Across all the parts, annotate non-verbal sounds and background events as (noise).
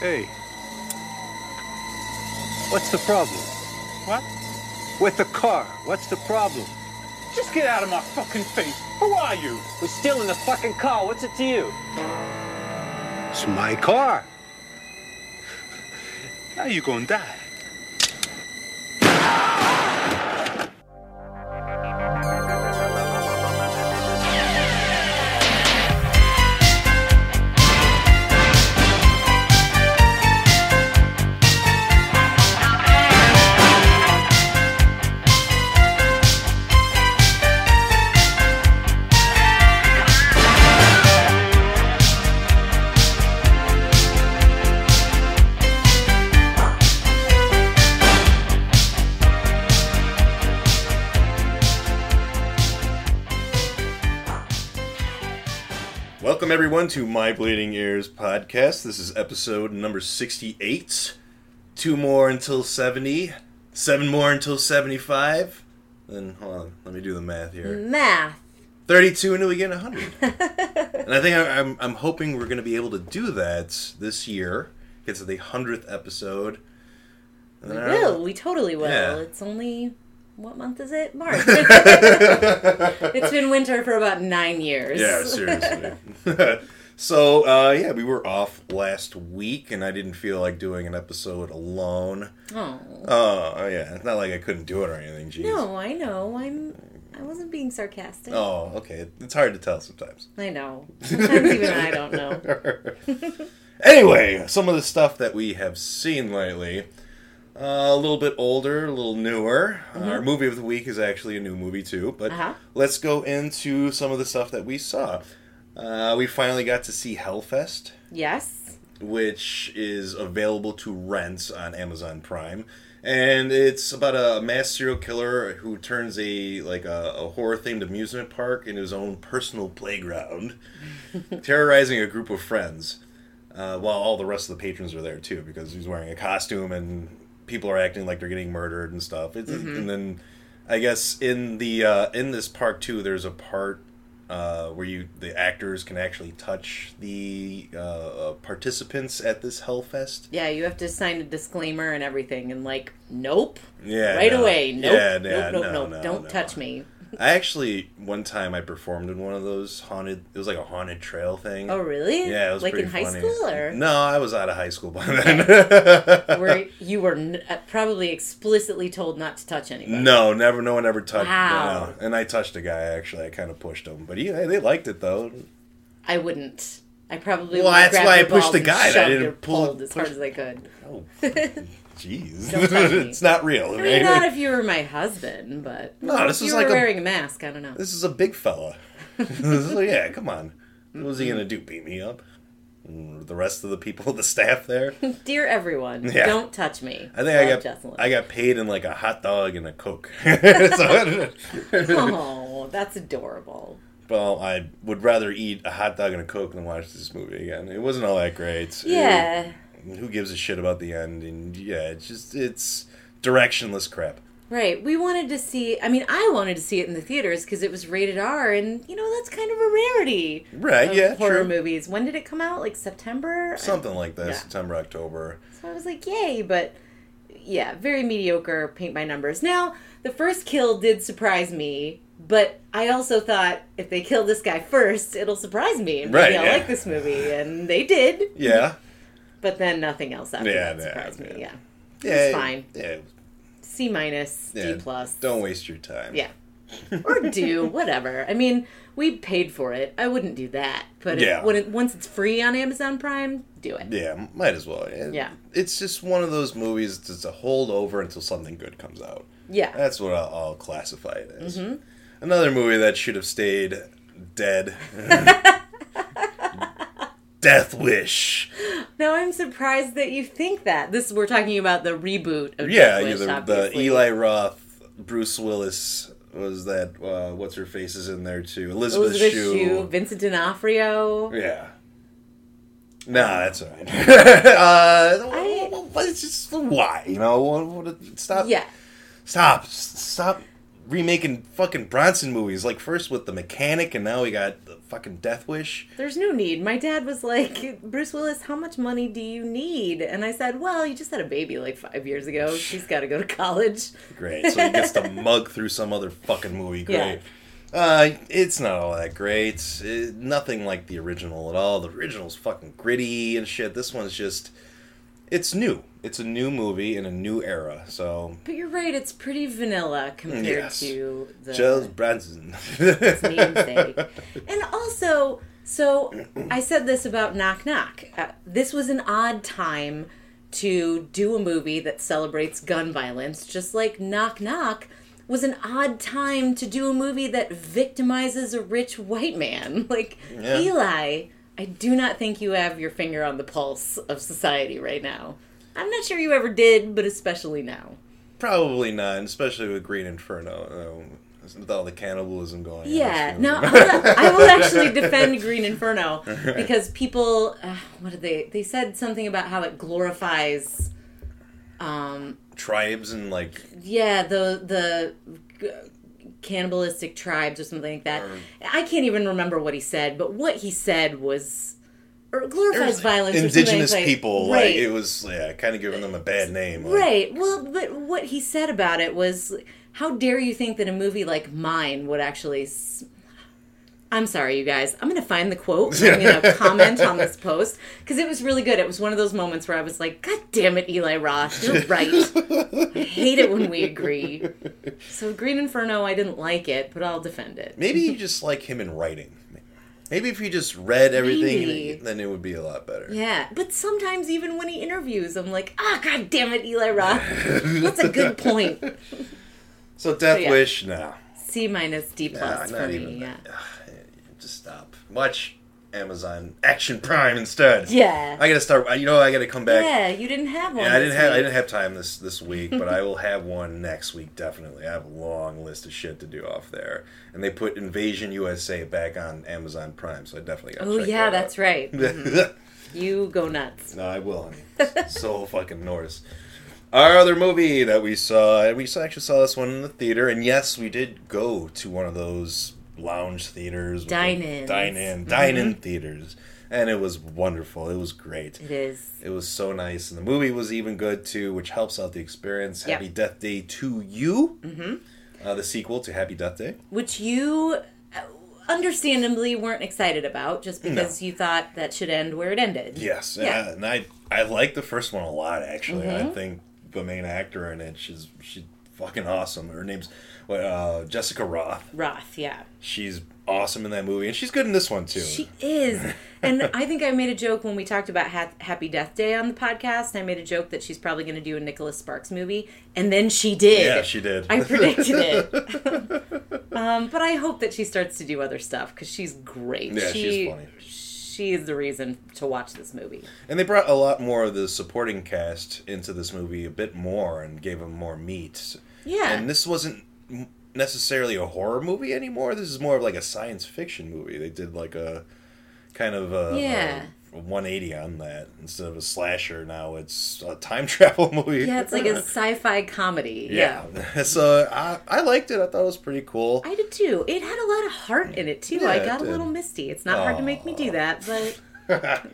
Hey. What's the problem? What? With the car. What's the problem? Just get out of my fucking face. Who are you? We're still in the fucking car. What's it to you? It's my car. Now you gonna die. Everyone to My Bleeding Ears podcast. This is episode number 68. Two more until 70. Seven more until 75. Then hold on, let me do the math here. Math. 32 until we get 100. (laughs) and I think I, I'm, I'm hoping we're going to be able to do that this year. Get to the 100th episode. We then I don't- will. We totally will. Yeah. It's only what month is it? March. (laughs) it's been winter for about nine years. Yeah, seriously. (laughs) so, uh, yeah, we were off last week, and I didn't feel like doing an episode alone. oh. Oh, yeah. It's not like I couldn't do it or anything, jeez. No, I know. I'm. I wasn't being sarcastic. Oh, okay. It's hard to tell sometimes. I know. Sometimes even I don't know. (laughs) Anyway, some of the stuff that we have seen lately. Uh, a little bit older, a little newer. Our movie of the week is actually a new movie, too. But Uh-huh. let's go into some of the stuff that we saw. Uh, we finally got to see Hellfest. Yes. which is available to rent on Amazon Prime. And it's about a mass serial killer who turns a like a, a horror themed amusement park into his own personal playground, (laughs) terrorizing a group of friends. Uh, while all the rest of the patrons are there too, because he's wearing a costume and people are acting like they're getting murdered and stuff. It's, And then, I guess in the uh, in this park too, there's a part uh, where you the actors can actually touch the uh, uh, participants at this Hellfest. Yeah, you have to sign a disclaimer and everything, and like, nope. Yeah, right no. away. Nope. Yeah, nope. yeah, nope. no, nope. no, Don't touch me. I actually one time I performed in one of those haunted. It was like a haunted trail thing. Oh, really? Yeah, it was like pretty in high funny. school, or No, I was out of high school by then. (laughs) where you were n- uh, probably explicitly told not to touch anybody. no, never. No one ever touched. Wow. no. And I touched a guy actually. I kind of pushed him, but he they liked it though. I wouldn't. I probably Well, that's why I pushed the guy. I didn't pull- pulled as hard as I could. Oh, jeez. Don't touch me. (laughs) it's not real. I right? not if you were my husband, but No, this if is you like were a- wearing a mask. I don't know. This is a big fella. (laughs) (laughs) so yeah, come on. What was he gonna do? Beat me up? Mm, the rest of the people, the staff there. Dear everyone, Yeah. don't touch me. I think I Love got Jessalyn. I got paid in like a hot dog and a coke. so, Oh, that's adorable. well, I would rather eat a hot dog and a coke than watch this movie again. It wasn't all that great. Yeah. It- who gives a shit about the end? And yeah, it's just it's directionless crap. Right. We wanted to see. I mean, I wanted to see it in the theaters because it was rated R, and you know that's kind of a rarity. Right, yeah, Horror true. movies. When did it come out? Like September. Something like that, Yeah. September, October. So I was like, yay, but yeah, very mediocre paint by numbers. Now, the first kill did surprise me, but I also thought if they kill this guy first, it'll surprise me. And maybe Right, I'll yeah. like this movie. And they did, Yeah. But then nothing else after Yeah, that yeah, surprised me. yeah. Yeah. Yeah, fine. Yeah, C minus, yeah. D plus. Don't waste your time. Yeah. or do, whatever. I mean, we paid for it. I wouldn't do that. But Yeah. when it, once it's free on Amazon Prime, do it. Yeah, might as well. It- Yeah. It's just one of those movies that's a holdover until something good comes out. Yeah. That's what I'll, I'll classify it as. Mm-hmm. Another movie that should have stayed dead. (laughs) Death Wish. Now I'm surprised that you think that. This we're talking about the reboot of Yeah, Death Wish, the, the. Eli Roth, Bruce Willis was that. Uh, what's her face is in there too. Elizabeth, Elizabeth Shue. Shue, Vincent D'Onofrio. Yeah. Nah, that's all right. (laughs) uh, I- it's just why you know stop Yeah, stop stop remaking fucking Bronson movies. Like first with the mechanic, and now we got the fucking Death Wish. There's no need. My dad was like, Bruce Willis, how much money do you need? And I said, Well, you just had a baby like five years ago. (laughs) She's got to go to college. Great. So he gets to (laughs) mug through some other fucking movie. Great. Yeah. Uh, it's not all that great. It- nothing like the original at all. The original's fucking gritty and shit. This one's just. It's new. It's a new movie in a new era. So. But you're right, it's pretty vanilla compared Yes. to the Charles Bronson. namesake. (laughs) and also, so I said this about Knock Knock. Uh, this was an odd time to do a movie that celebrates gun violence, just like Knock Knock was an odd time to do a movie that victimizes a rich white man. (laughs) Like, Yeah. Eli, I do not think you have your finger on the pulse of society right now. I'm not sure you ever did, but especially now. Probably not, especially with Green Inferno. With all the cannibalism going on. Yeah, no. (laughs) I will actually defend Green Inferno because people, uh, what did they? They said something about how it glorifies, um, Tribes and like. yeah, the the cannibalistic tribes or something like that. I can't even remember what he said, but what he said was or glorifies violence. or something Indigenous like- people, right? like it was, yeah, kind of giving them a bad name. like- Right. Well, but what he said about it was, how dare you think that a movie like mine would actually. I'm sorry, you guys. I'm going to find the quote. and I'm going (laughs) to comment on this post because it was really good. It was one of those moments where I was like, God damn it, Eli Roth. You're (laughs) right. I hate it when we agree. So, Green Inferno, I didn't like it, but I'll defend it. Maybe you just like him in writing. Maybe if you just read everything, Maybe. then it would be a lot better. Yeah, but sometimes even when he interviews, I'm like, ah, god damn it, Eli Roth. That's a good point. (laughs) So Death yeah. Wish, no, C minus D nah, plus not for even. me. Yeah. Just stop. Watch Amazon Action Prime instead. Yeah. I gotta start. You know, I gotta come back. Yeah, you didn't have one. Yeah, I didn't have I didn't have time this this week, but I (laughs) will have one next week definitely. I have a long list of shit to do off there, and they put Invasion USA back on Amazon Prime, so I definitely got. Oh yeah, that's right. right. (laughs) Mm-hmm. You go nuts. no, I will. Honey. so fucking Norse. Our other movie that we saw, and we actually saw this one in the theater, and yes, we did go to one of those lounge theaters, with the Dine-ins. dine-in, dine-in theaters, and it was wonderful. It was great. It is. It was so nice, and the movie was even good too, which helps out the experience. Yep. Happy Death Day to You, mm-hmm. uh, the sequel to Happy Death Day. Which you uh, understandably weren't excited about just because you thought that should end where it ended. Yes, Yeah. Mm-hmm. and I I like the first one a lot. Actually, I think the main actor in it, she's she's fucking awesome. Her name's what, uh, Jessica Rothe. Rothe, yeah. She's awesome in that movie, and she's good in this one too. She is. And I think I made a joke when we talked about ha- Happy Death Day on the podcast. I made a joke that she's probably going to do a Nicholas Sparks movie. And then she did. yeah, she did. I predicted it. (laughs) (laughs) um, but I hope that she starts to do other stuff because she's great. Yeah, she, she's funny. She is the reason to watch this movie. And they brought a lot more of the supporting cast into this movie, a bit more, and gave them more meat. Yeah. And this wasn't necessarily a horror movie anymore. This is more of like a science fiction movie. They did like a kind of a, Yeah. a 180 on that. Instead of a slasher, now it's a time (laughs) travel movie. Yeah, it's like a (laughs) sci-fi comedy. yeah. Yeah. (laughs) so I, I liked it. I thought it was pretty cool. I did too. It had a lot of heart in it too. Yeah, I got a little misty. It's not hard to make me do that, but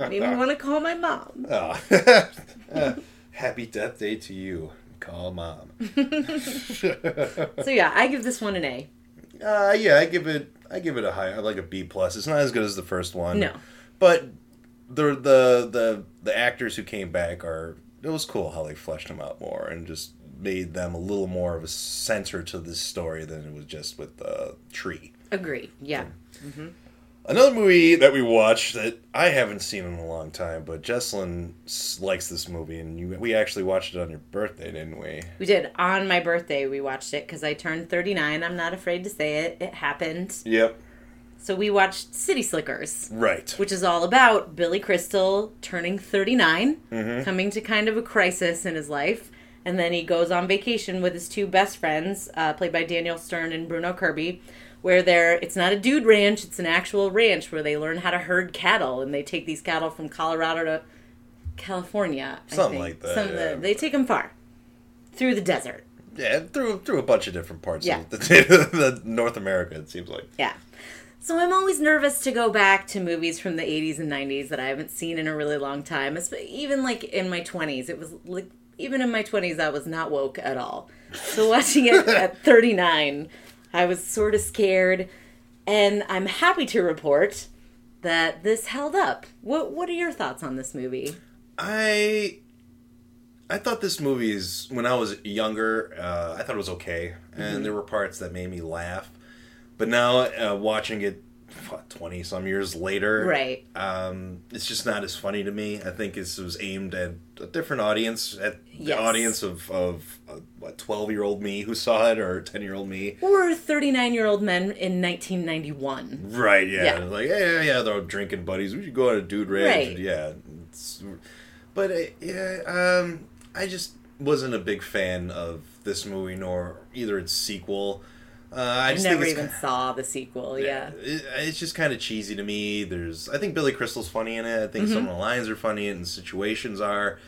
made me want to call my mom. Oh. Happy Death Day to you. Call mom. (laughs) (laughs) So yeah, I give this one an A. Uh, yeah, I give it. I give it a high. I like a B plus. It's not as good as the first one. No. but the the the the actors who came back are. It was cool how they fleshed them out more and just made them a little more of a center to this story than it was just with the tree. Agree. Yeah. Another movie that we watched that I haven't seen in a long time, but Jesslyn likes this movie, and you, we actually watched it on your birthday, didn't we? We did on my birthday. We watched it because I turned 39. I'm not afraid to say it. It happened. Yep. So we watched City Slickers, Right. which is all about Billy Crystal turning 39, coming to kind of a crisis in his life. And then he goes on vacation with his two best friends, uh, played by Daniel Stern and Bruno Kirby, where they're, it's not a dude ranch, it's an actual ranch where they learn how to herd cattle. And they take these cattle from Colorado to California. I Something like that, Some uh, of the- they take them far through the desert. Yeah, through through a bunch of different parts Yeah. of the, (laughs) the North America. It seems like. Yeah. So I'm always nervous to go back to movies from the 80s and 90s that I haven't seen in a really long time. Even like in my 20s, it was like even in my 20s I was not woke at all. So watching it (laughs) at 39, I was sort of scared and I'm happy to report that this held up. What what are your thoughts on this movie? I I thought this movie's when I was younger. Uh, I thought it was okay, and Mm-hmm. there were parts that made me laugh. But now uh, watching it, twenty some years later, Right. Um, it's just not as funny to me. I think it was aimed at a different audience, at Yes. the audience of of uh, what twelve year old me who saw it, or ten year old me. Or 39-year-old men in 1991. Right, yeah. Yeah. Like, yeah, yeah, yeah, they're all drinking buddies. We should go on a dude ranch. Right. Yeah. It's, but, uh, yeah, um, I just wasn't a big fan of this movie, nor either its sequel. Uh, I I just never think even kinda- saw the sequel, yeah. It, it's just kind of cheesy to me. There's, I think Billy Crystal's funny in it. I think some Mm-hmm. of the lines are funny and situations are.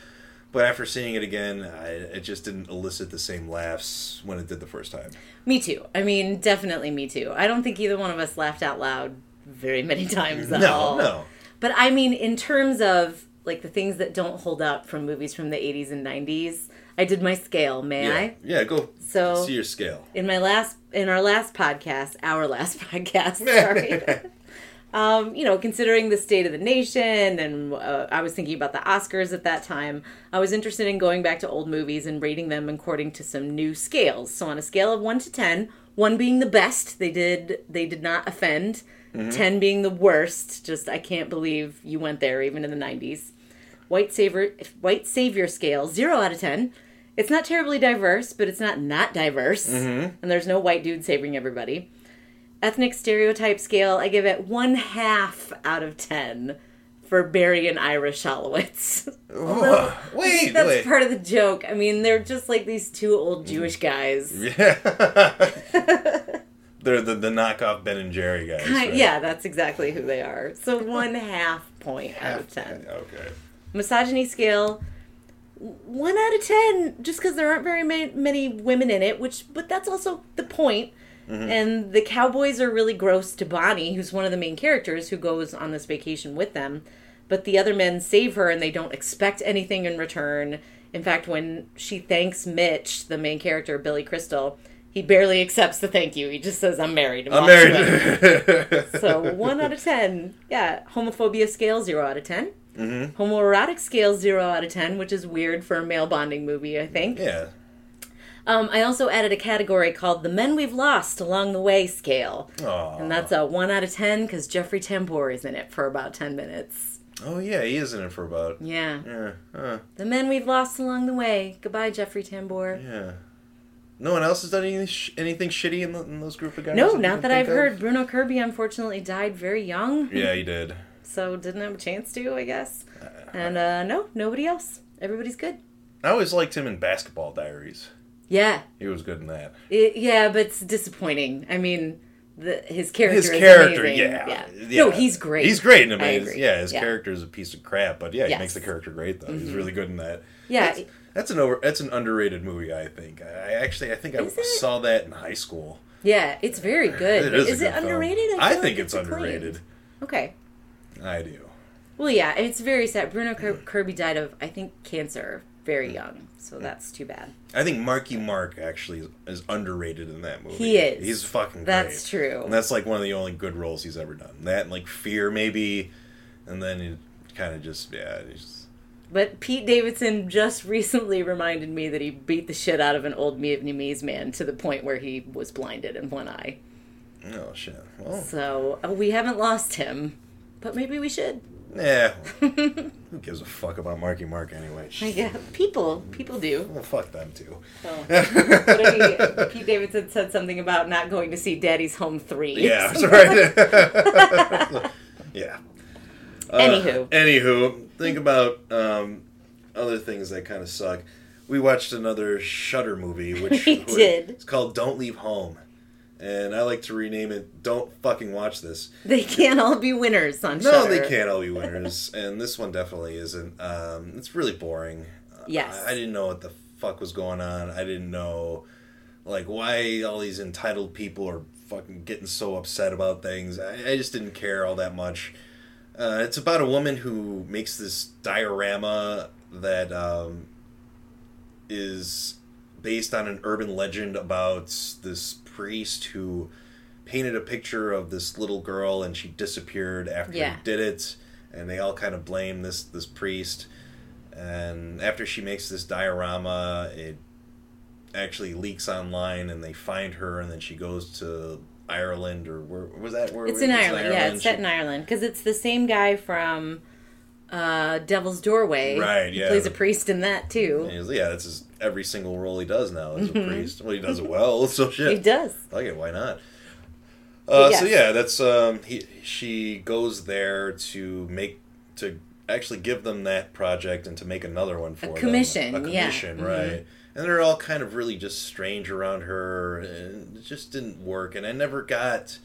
But after seeing it again, I, it just didn't elicit the same laughs when it did the first time. Me too. I mean, definitely me too. I don't think either one of us laughed out loud very many (laughs) times at No, all. no. But I mean, in terms of like the things that don't hold up from movies from the 80s and 90s, I did my scale, may Yeah, I? yeah go So- see your scale. In my last in our last podcast, our last (laughs) podcast, sorry. (laughs) um, you know, considering the state of the nation and uh, I was thinking about the Oscars at that time, I was interested in going back to old movies and rating them according to some new scales. So on a scale of 1 to 10, 1 being the best, they did they did not offend. 10 being the worst, just I can't believe you went there even in the 90s. White savior white savior scale, 0 out of 10. It's not terribly diverse, but it's not not diverse. Mm-hmm. And there's no white dude saving everybody. Ethnic stereotype scale, I give it one half out of 10 for Barry and Ira Shalowitz. Although, Wait, (laughs) that's wait. part of the joke. I mean, they're just like these two old mm. Jewish guys. (laughs) Yeah, (laughs) They're the, the knockoff Ben and Jerry guys. Right? Yeah, that's exactly who they are. So one half point out of 10. Okay. Misogyny scale one out of ten just because there aren't very ma- many women in it which but that's also the point. point and the cowboys are really gross to bonnie who's one of the main characters who goes on this vacation with them. But the other men save her and they don't expect anything in return. In fact when she thanks mitch the main character billy crystal he barely accepts the thank you. He just says i'm married. I'm married. (laughs) So one out of ten. Yeah, homophobia scale zero out of 10 Mm-hmm. Homoerotic scale zero out of ten, which is weird for a male bonding movie. I think. yeah. Um, I also added a category called the men we've lost along the way scale, Aw. and that's a one out of ten because Jeffrey Tambor is in it for about ten minutes. Oh yeah, he is in it for about. Yeah, Yeah. Uh, the men we've lost along the way. Goodbye, Jeffrey Tambor. yeah. No one else has done anything, sh- anything shitty in, the, in those group of guys. No, you not that I've of? heard. Bruno Kirby unfortunately died very young. Yeah, he did. So didn't have a chance to, I guess. And uh, no, nobody else. Everybody's good. I always liked him in Basketball Diaries. Yeah, He was good in that. it, yeah, but it's disappointing. I mean, the, his character. His is character, amazing. yeah. No, he's great. He's great in I amazing. Yeah, his Yeah. character is a piece of crap, but yeah, he Yes. Mm-hmm. makes the character great though. He's really good in that. Yeah, That's, that's an over. That's an underrated movie. I think. I actually, I think I it? saw that in high school. yeah, it's very good. It is. is it film. underrated? I, feel think it's, acclaimed. underrated. Okay. I do. Well, yeah, it's very sad. Bruno Kir- Kirby died of, I think, cancer very young, so that's too bad. I think Marky Mark actually is, underrated in that movie. He is. He's fucking. That's great. true. And that's like one of the only good roles he's ever done. That and like Fear maybe, and then he kind of just yeah. But Pete Davidson just recently reminded me that he beat the shit out of an old Vietnamese man to the point where he was blinded in one eye. oh shit. Well, So uh, we haven't lost him, but maybe we should. yeah. (laughs) Who gives a fuck about Marky Mark anyway? Yeah, people, people do. Well, fuck them too. (laughs) He, Pete Davidson said something about not going to see Daddy's Home three. Yeah, (laughs) that's right. yeah. Uh, Anywho. anywho, think about um, other things that kind of suck. We watched another Shudder movie, which We did. It's called "Don't Leave Home," and I like to rename it "Don't Fucking Watch This." They can't all be winners on No, they can't all be (laughs) winners, and this one definitely isn't. Um, it's really boring. Uh, Yes. I, I didn't know what the fuck was going on. I didn't know like why all these entitled people are fucking getting so upset about things. I, I just didn't care all that much. Uh, it's about a woman who makes this diorama that um, is based on an urban legend about this priest who painted a picture of this little girl and she disappeared after Yeah. he did it and they all kind of blame this this priest and after she makes this diorama it actually leaks online and they find her and then she goes to Ireland or where was that where It's where- in Ireland. Yeah, it's set She- in Ireland because it's the same guy from uh, Devil's Doorway. Right, He yeah. plays a priest in that too. Yeah, that's his, every single role he does now as a priest. Well, he does it well, (laughs) so shit. Mm-hmm. He does. Like it, why not? Uh, Yes. So yeah, that's um, he. She goes there to make to actually give them that project and to make another one for them. commission, A yeah. commission, Mhm. right? And they're all kind of really just strange around her, and it just didn't work. And I never got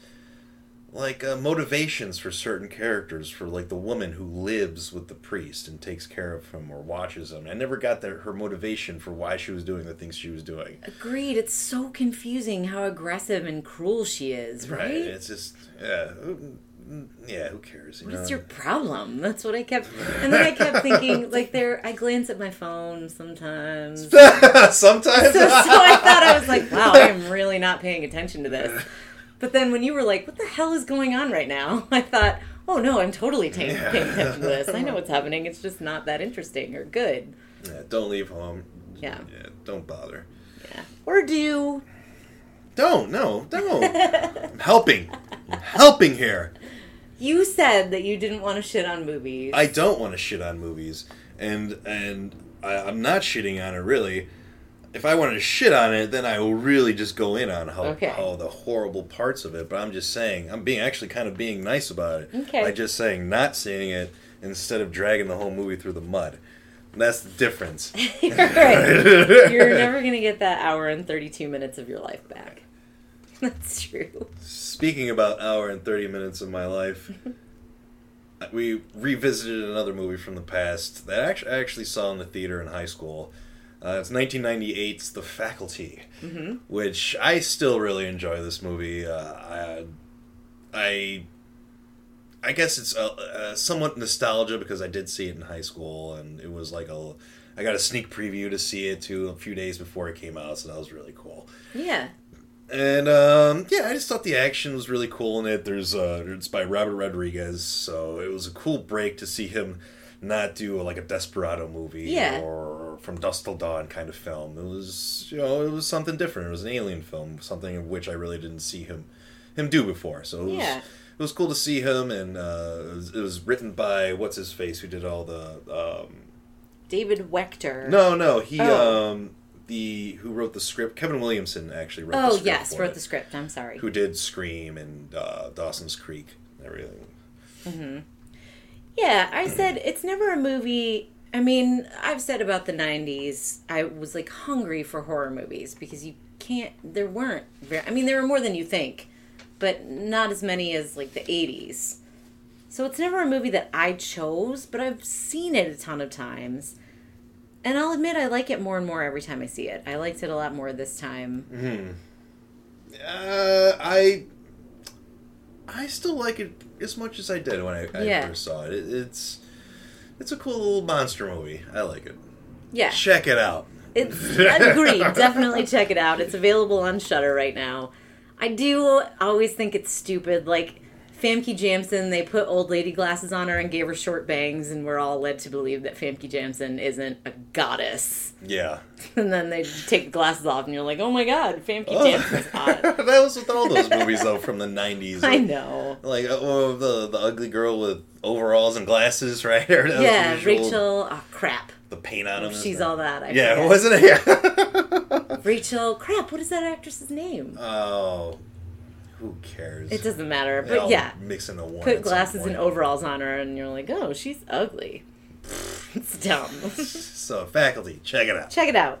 like uh, motivations for certain characters for like the woman who lives with the priest and takes care of him or watches him. I never got the, her motivation for why she was doing the things she was doing. Agreed. It's so confusing how aggressive and cruel she is, right? It's just yeah, who- yeah. Who cares? You What's know? your problem? That's what I kept. (laughs) And then I kept thinking, like, there. I glance at my phone sometimes. (laughs) so, Sometimes. so I thought I was like, (laughs) wow, I am really not paying attention to this. But then when you were like, what the hell is going on right now? (laughs) I thought, oh no, I'm totally ta- Yeah. paying attention to this. I know what's (laughs) happening. It's just not that interesting or good. yeah, don't leave home. Yeah. Yeah. Don't bother. Yeah. Or do. Don't. No. Don't. (laughs) I'm helping. I'm helping here. You said that you didn't want to shit on movies. I don't want to shit on movies, and and I, I'm not shitting on it really. If I wanted to shit on it, then I will really just go in on how, Okay. how the horrible parts of it. But I'm just saying, I'm being actually kind of being nice about it Okay. by just saying not seeing it instead of dragging the whole movie through the mud. That's the difference. (laughs) You're right. You're never going to get that hour and 32 minutes of your life back. (laughs) That's true. Speaking about hour and 30 minutes of my life, (laughs) we revisited another movie from the past that I actually, I actually saw in the theater in high school. Uh, it's 1998's The Faculty, which I still really enjoy this movie. Uh, I, I, guess it's uh, uh, somewhat nostalgia because I did see it in high school, and it was like a. I got a sneak preview to see it too a few days before it came out, so that was really cool. Yeah. And um, yeah, I just thought the action was really cool in it. There's uh, it's by Robert Rodriguez, so it was a cool break to see him not do like a Desperado movie Yeah. or from Dusk Till Dawn kind of film. It was you know it was something different. It was an alien film, something of which I really didn't see him him do before. So it was Yeah. it was cool to see him, and uh, it, was, it was written by what's his face who did all the um, David Wechter. no no he Oh. um the who wrote the script Kevin Williamson actually wrote the Oh, script yes, wrote it the script. I'm sorry. who did Scream and uh, Dawson's Creek and everything. Yeah, I said it's never a movie. I mean, I've said about the 90s, I was like hungry for horror movies because you can't, there weren't very, I mean, there were more than you think, but not as many as like the 80s. So it's never a movie that I chose, but I've seen it a ton of times. And I'll admit, I like it more and more every time I see it. I liked it a lot more this time. Uh, I I still like it as much as I did when I, I Yeah. first saw it. it. It's it's a cool little monster movie. I like it. Yeah. Check it out. It's (laughs) agreed. Definitely check it out. It's available on Shudder right now. I do always think it's stupid. Like Famke Janssen, they put old lady glasses on her and gave her short bangs, and we're all led to believe that Famke Janssen isn't a goddess. Yeah. (laughs) And then they take the glasses off, and you're like, oh my god, Famke Oh. Janssen's hot. (laughs) that was with all those movies though from the '90s. I know. Like oh, the the ugly girl with overalls and glasses, (laughs) right? Yeah, usual- Rachel. Oh crap. The paint on him. She's all that. I Yeah, forget. wasn't it? Yeah. (laughs) Rachel. Crap. What is that actress's name? oh, who cares? It doesn't matter. But yeah, mix into one. put glasses and overalls on her, and you're like, oh, she's ugly. (laughs) it's dumb. So, faculty, check it out. Check it out.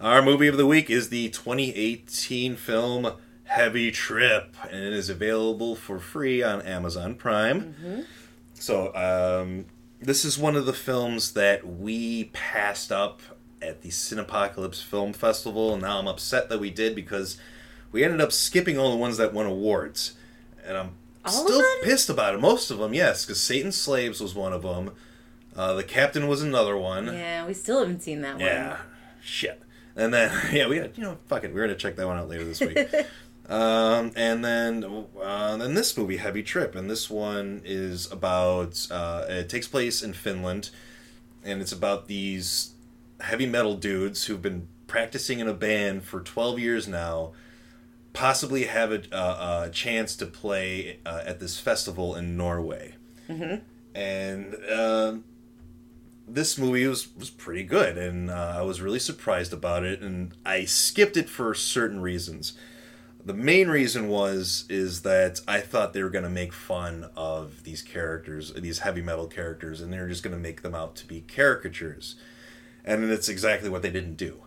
Our movie of the week is the 2018 film Heavy Trip, and it is available for free on Amazon Prime. So, um, this is one of the films that we passed up at the Cinepocalypse Film Festival, and now I'm upset that we did because we ended up skipping all the ones that won awards. And I'm All still pissed about it. Most of them, yes, because Satan's Slaves was one of them. Uh, the Captain was another one. Yeah, we still haven't seen that one. Yeah, shit. And then (laughs) yeah, we had you know fuck it, we're gonna check that one out later this week. (laughs) um, and then uh, then this movie, Heavy Trip, and this one is about uh, it takes place in Finland, and it's about these heavy metal dudes who've been practicing in a band for twelve years now. Possibly have a, uh, a chance to play uh, at this festival in Norway, and uh, this movie was was pretty good, and uh, I was really surprised about it. And I skipped it for certain reasons. The main reason was is that I thought they were going to make fun of these characters, these heavy metal characters, and they were just going to make them out to be caricatures. And that's exactly what they didn't do.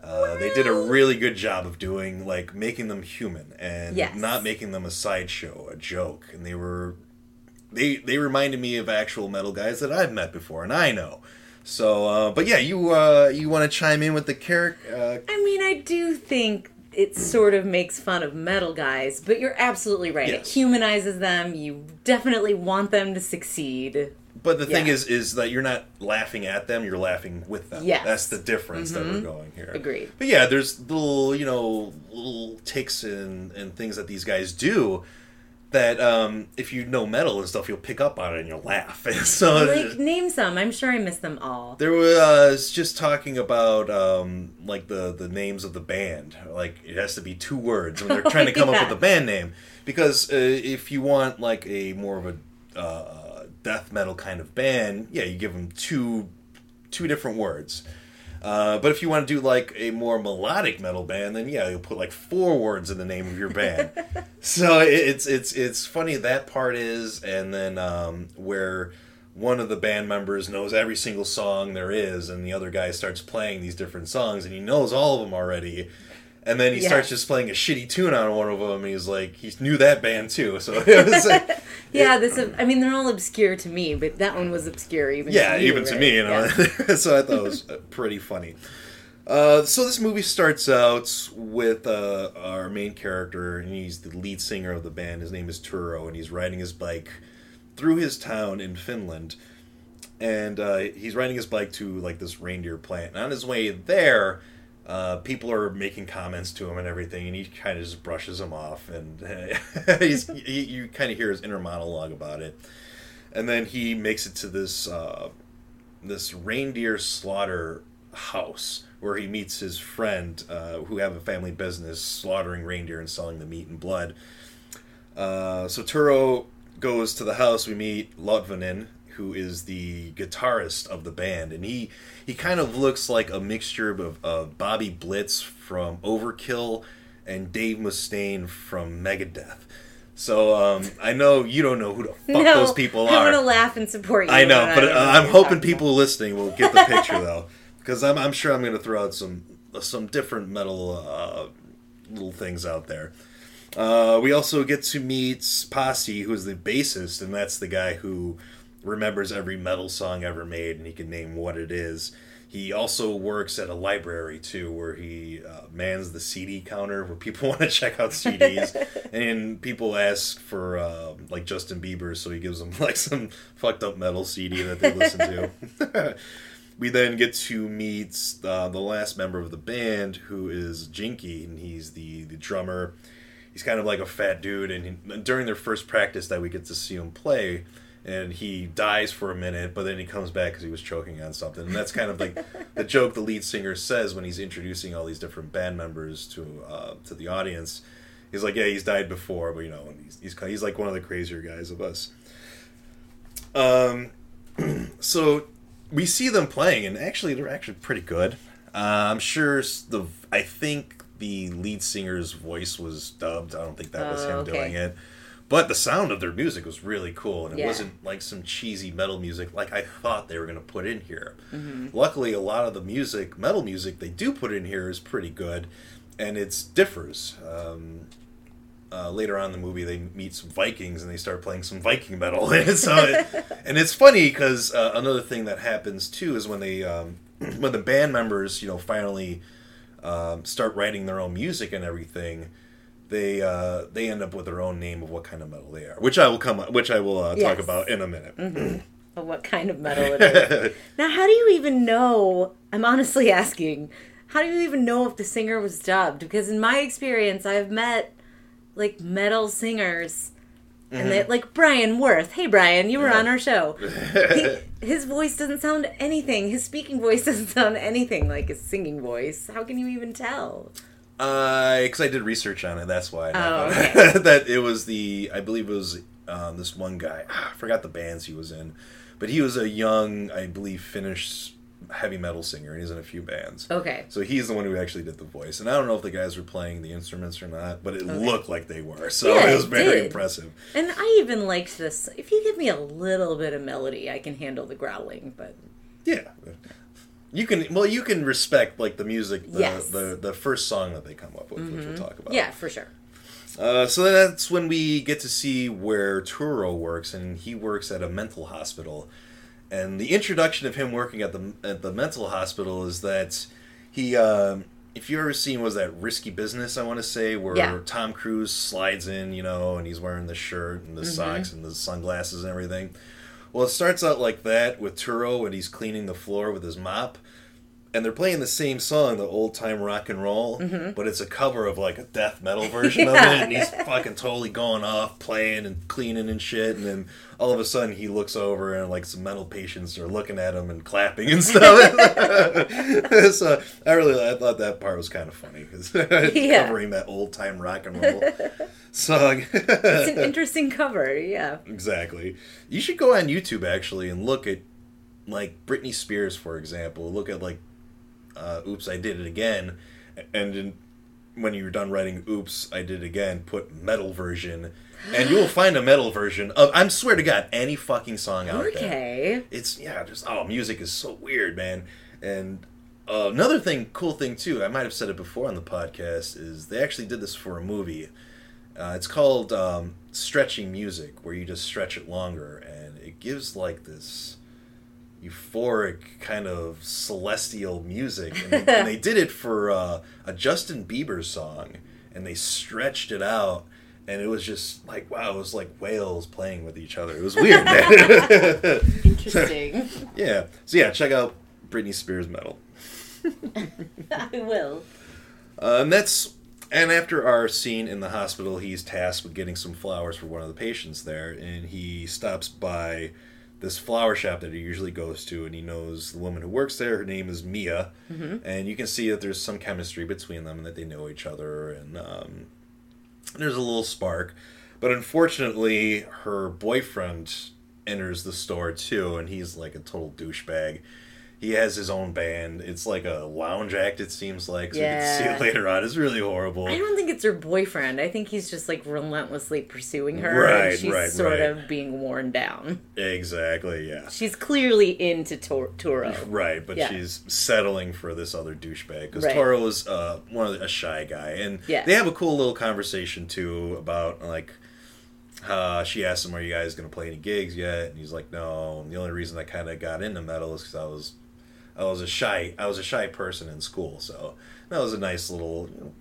Uh, they did a really good job of doing like making them human and Yes. not making them a sideshow, a joke. And they were they they reminded me of actual metal guys that I've met before and I know. So, uh, but yeah, you uh, you want to chime in with the character? Uh, I mean, I do think it sort of makes fun of metal guys, but you're absolutely right. Yes. It humanizes them. You definitely want them to succeed. but the thing is, is that you're not laughing at them; you're laughing with them. Yes. Mm-hmm. that's the difference that we're going here. Agreed. But yeah, there's little you know little ticks and and things that these guys do. That um, if you know metal and stuff, you'll pick up on it and you'll laugh. (laughs) And so Like, name some. I'm sure I missed them all. There was just talking about um, like the the names of the band. Like it has to be two words when they're (laughs) trying to come up with a band name. Because uh, if you want like a more of a uh, death metal kind of band, yeah, you give them two two different words. Uh, but if you want to do like a more melodic metal band, then yeah, you'll put like four words in the name of your band. (laughs) so it's it's it's funny that part is, and then um, where one of the band members knows every single song there is, and the other guy starts playing these different songs, and he knows all of them already. And then he Yeah. starts just playing a shitty tune on one of them, and he's like, he knew that band too. So (laughs) it was like, Yeah, this. I mean, they're all obscure to me, but that one was obscure even. yeah, to you, even to me, you know. (laughs) Yeah. so I thought it was uh, pretty funny. Uh, so this movie starts out with uh, our main character, and he's the lead singer of the band. His name is Turo, and he's riding his bike through his town in Finland. And uh, he's riding his bike to like this reindeer plant. And on his way there, uh, people are making comments to him and everything, and he kind of just brushes them off. And (laughs) he's, he, you kind of hear his inner monologue about it. And then he makes it to this uh, this reindeer slaughter house where he meets his friend uh, who have a family business slaughtering reindeer and selling the meat and blood. Uh, so Turo goes to the house. We meet Lotvonen, who is the guitarist of the band, and he he kind of looks like a mixture of, of Bobby Blitz from Overkill and Dave Mustaine from Megadeth. So um, I know you don't know who the fuck no, those people are. I'm gonna laugh and support you. I know, but I uh, I'm hoping people listening will get the picture though, because I'm, I'm sure I'm going to throw out some some different metal uh, little things out there. Uh, we also get to meet Pasi, who is the bassist, and that's the guy who remembers every metal song ever made, and he can name what it is. He also works at a library too, where he uh, mans the CD counter, where people (laughs) want to check out CDs, (laughs) and people ask for uh, like Justin Bieber, so he gives them (laughs) like some fucked up metal CD that they listen to. we then get to meet uh, the last member of the band, who is Jynkky, and he's the the drummer. He's kind of like a fat dude, and he, during their first practice that we get to see him play, and he dies for a minute, but then he comes back because he was choking on something. And that's kind of like (laughs) the joke the lead singer says when he's introducing all these different band members to uh, to the audience. He's like, yeah, he's died before, but you know, he's he's, he's like one of the crazier guys of us. Um, (clears throat) so we see them playing, and actually, they're actually pretty good. Uh, I'm sure the I think the lead singer's voice was dubbed. I don't think that was Oh, him okay. doing it. But the sound of their music was really cool, and it Yeah. wasn't like some cheesy metal music like I thought they were going to put in here. Mm-hmm. Luckily, a lot of the music, metal music they do put in here is pretty good, and it differs. Um, uh, later on in the movie, they meet some Vikings and they start playing some Viking metal, (laughs) and so it, (laughs) and it's funny because uh, another thing that happens too is when they um, (clears throat) when the band members, you know, finally um, start writing their own music and everything. They uh, they end up with their own name of what kind of metal they are, which I will come which I will uh, talk Yes. about in a minute. (clears throat) Of what kind of metal it is. (laughs) now, how do you even know? I'm honestly (laughs) asking. How do you even know if the singer was dubbed? Because in my experience, I've met like metal singers, and they like Brian Worth. Hey, Brian, you were on our show. he, (laughs) his voice doesn't sound anything. His speaking voice doesn't sound anything like his singing voice. How can you even tell? Because I did research on it. That's why. I Oh, (laughs) it. that it was the I believe it was um, this one guy. I forgot the bands he was in, but he was a young, I believe, Finnish heavy metal singer, and he's in a few bands. Okay. So he's the one who actually did the voice, and I don't know if the guys were playing the instruments or not, but it looked like they were. So Yeah, it was very did. impressive. And I even liked this. If you give me a little bit of melody, I can handle the growling. But Yeah. You can well, you can respect like the music, the Yes. the, the first song that they come up with, which we'll talk about. yeah, for sure. Uh, so that's when we get to see where Turo works, and he works at a mental hospital. And the introduction of him working at the at the mental hospital is that he, um, if you ever seen was that Risky Business, I want to say, where Yeah. Tom Cruise slides in, you know, and he's wearing the shirt and the socks and the sunglasses and everything. Well, it starts out like that with Turo, and he's cleaning the floor with his mop and they're playing the same song, the old time rock and roll, mm-hmm. but it's a cover of like a death metal (laughs) version of it, and he's fucking totally going off, playing and cleaning and shit, and then all of a sudden he looks over and like some mental patients are looking at him and clapping and stuff. (laughs) so I really I thought that part was kind of funny because (laughs) Yeah. covering that old time rock and roll song. It's an interesting cover. Yeah. Exactly. You should go on YouTube actually and look at like Britney Spears, for example. Look at like uh, "Oops, I Did It Again," and in, when you're done writing "Oops, I Did It Again," put metal version, and you will find a metal version of. I'm swear to God, any fucking song out there. Okay. It's yeah, just oh, music is so weird, man. And uh, another thing, cool thing too. I might have said it before on the podcast. Is they actually did this for a movie. Uh, it's called um, stretching music, where you just stretch it longer, and it gives like this euphoric kind of celestial music. And they, and (laughs) they did it for uh, a Justin Bieber song, and they stretched it out. And it was just like wow, it was like whales playing with each other. It was weird, man. (laughs) Interesting. (laughs) yeah. So yeah, check out Britney Spears metal. I will. Uh, and that's and after our scene in the hospital, he's tasked with getting some flowers for one of the patients there, and he stops by this flower shop that he usually goes to, and he knows the woman who works there. Her name is Mia, and you can see that there's some chemistry between them, and that they know each other, and um, there's a little spark. But unfortunately, her boyfriend enters the store too, and he's like a total douchebag. He has his own band. It's like a lounge act. It seems like. So you can see it later on. It's really horrible. I don't think it's her boyfriend. I think he's just like relentlessly pursuing her. Right, and she's right, sort right. of being worn down. Exactly. Yeah. She's clearly into Tor- Turo. Right, but Yeah. she's settling for this other douchebag because Right. Turo is uh, one of the, a shy guy, and Yeah. they have a cool little conversation too about like. Uh, she asked him, "Are you guys gonna play any gigs yet?" And he's like, "No." And the only reason I kind of got into metal is because I was, I was a shy, I was a shy person in school, so that was a nice little, you know,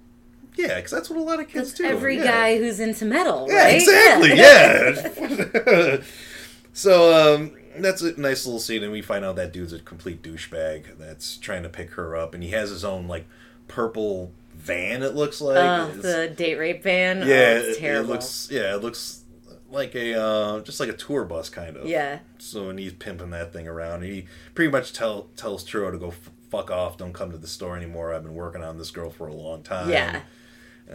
yeah, because that's what a lot of kids do. Every yeah. guy who's into metal, Yeah, right? exactly. Yeah. (laughs) so um, that's a nice little scene, and we find out that dude's a complete douchebag that's trying to pick her up, and he has his own like purple van. It looks like. It's- the date rape van. yeah, oh, it- terrible. It looks yeah, it looks like a uh, just like a tour bus kind of. Yeah. So and he's pimping that thing around. He pretty much tell tells Turo to go f- fuck off. Don't come to the store anymore. I've been working on this girl for a long time. Yeah.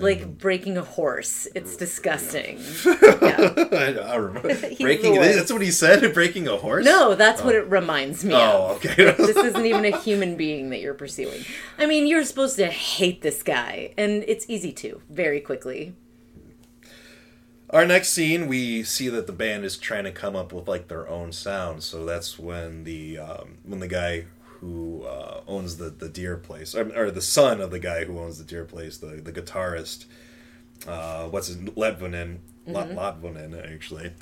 Like breaking a horse. It's disgusting. (laughs) yeah. I, I remember (laughs) breaking. That's what he said. (laughs) Breaking a horse. No, that's what it reminds me Oh, of. okay. this isn't even a human being that you're pursuing. I mean, you're supposed to hate this guy, and it's easy to very quickly. Our next scene, we see that the band is trying to come up with like their own sound. So that's when the um, when the guy who uh, owns the the deer place, or, or the son of the guy who owns the deer place, the the guitarist, uh, what's his Lotvonen, Lot Lotvonen actually.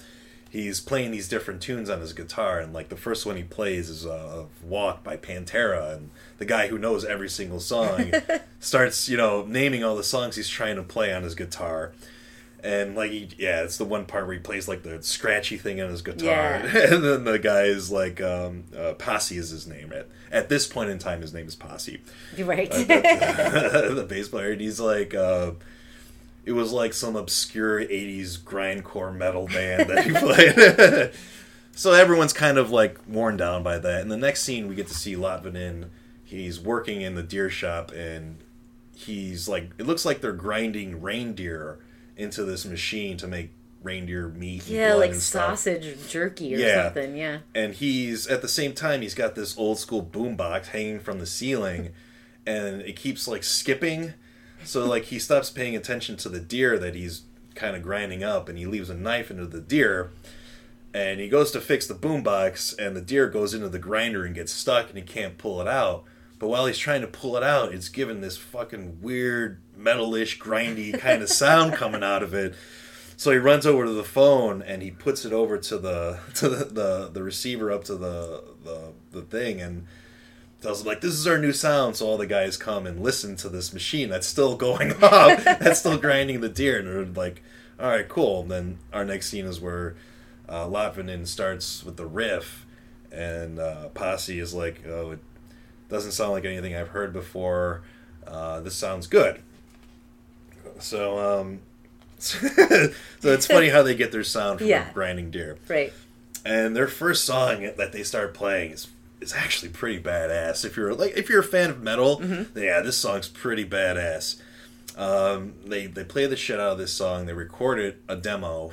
He's playing these different tunes on his guitar, and like the first one he plays is uh, "Walk" by Pantera, and the guy who knows every single song (laughs) starts, you know, naming all the songs he's trying to play on his guitar and like he, yeah it's the one part where he plays like the scratchy thing on his guitar. Yeah. (laughs) and then the guy is like um, uh, Pasi is his name. At, at this point in time his name is Pasi. Right. (laughs) the bass player. And he's like uh, it was like some obscure 80s grindcore metal band that he (laughs) played. So everyone's kind of like worn down by that. And the next scene we get to see Lotvonen he's working in the deer shop and he's like it looks like they're grinding reindeer into this machine to make reindeer meat yeah, like sausage jerky or Yeah. something. Yeah. and he's at the same time he's got this old school boombox hanging from the ceiling and it keeps like skipping so like he stops paying attention to the deer that he's kind of grinding up and he leaves a knife into the deer and he goes to fix the boombox and the deer goes into the grinder and gets stuck and he can't pull it out but while he's trying to pull it out it's giving this fucking weird metalish grindy kind of (laughs) sound coming out of it so he runs over to the phone and he puts it over to the (laughs) to the, the, the receiver up to the, the the thing and tells him like this is our new sound. So all the guys come and listen to this machine that's still going (laughs) off, that's still grinding the deer, and they're like, all right, cool. And then our next scene is where uh, starts with the riff, and uh, Pasi is like, oh, it doesn't sound like anything I've heard before. Uh, this sounds good. So um, (laughs) so it's funny how they get their sound from Yeah. grinding deer. Right. And their first song that they start playing is is actually pretty badass. If you're like if you're a fan of metal, then yeah, this song's pretty badass. Um, they they play the shit out of this song. They recorded a demo,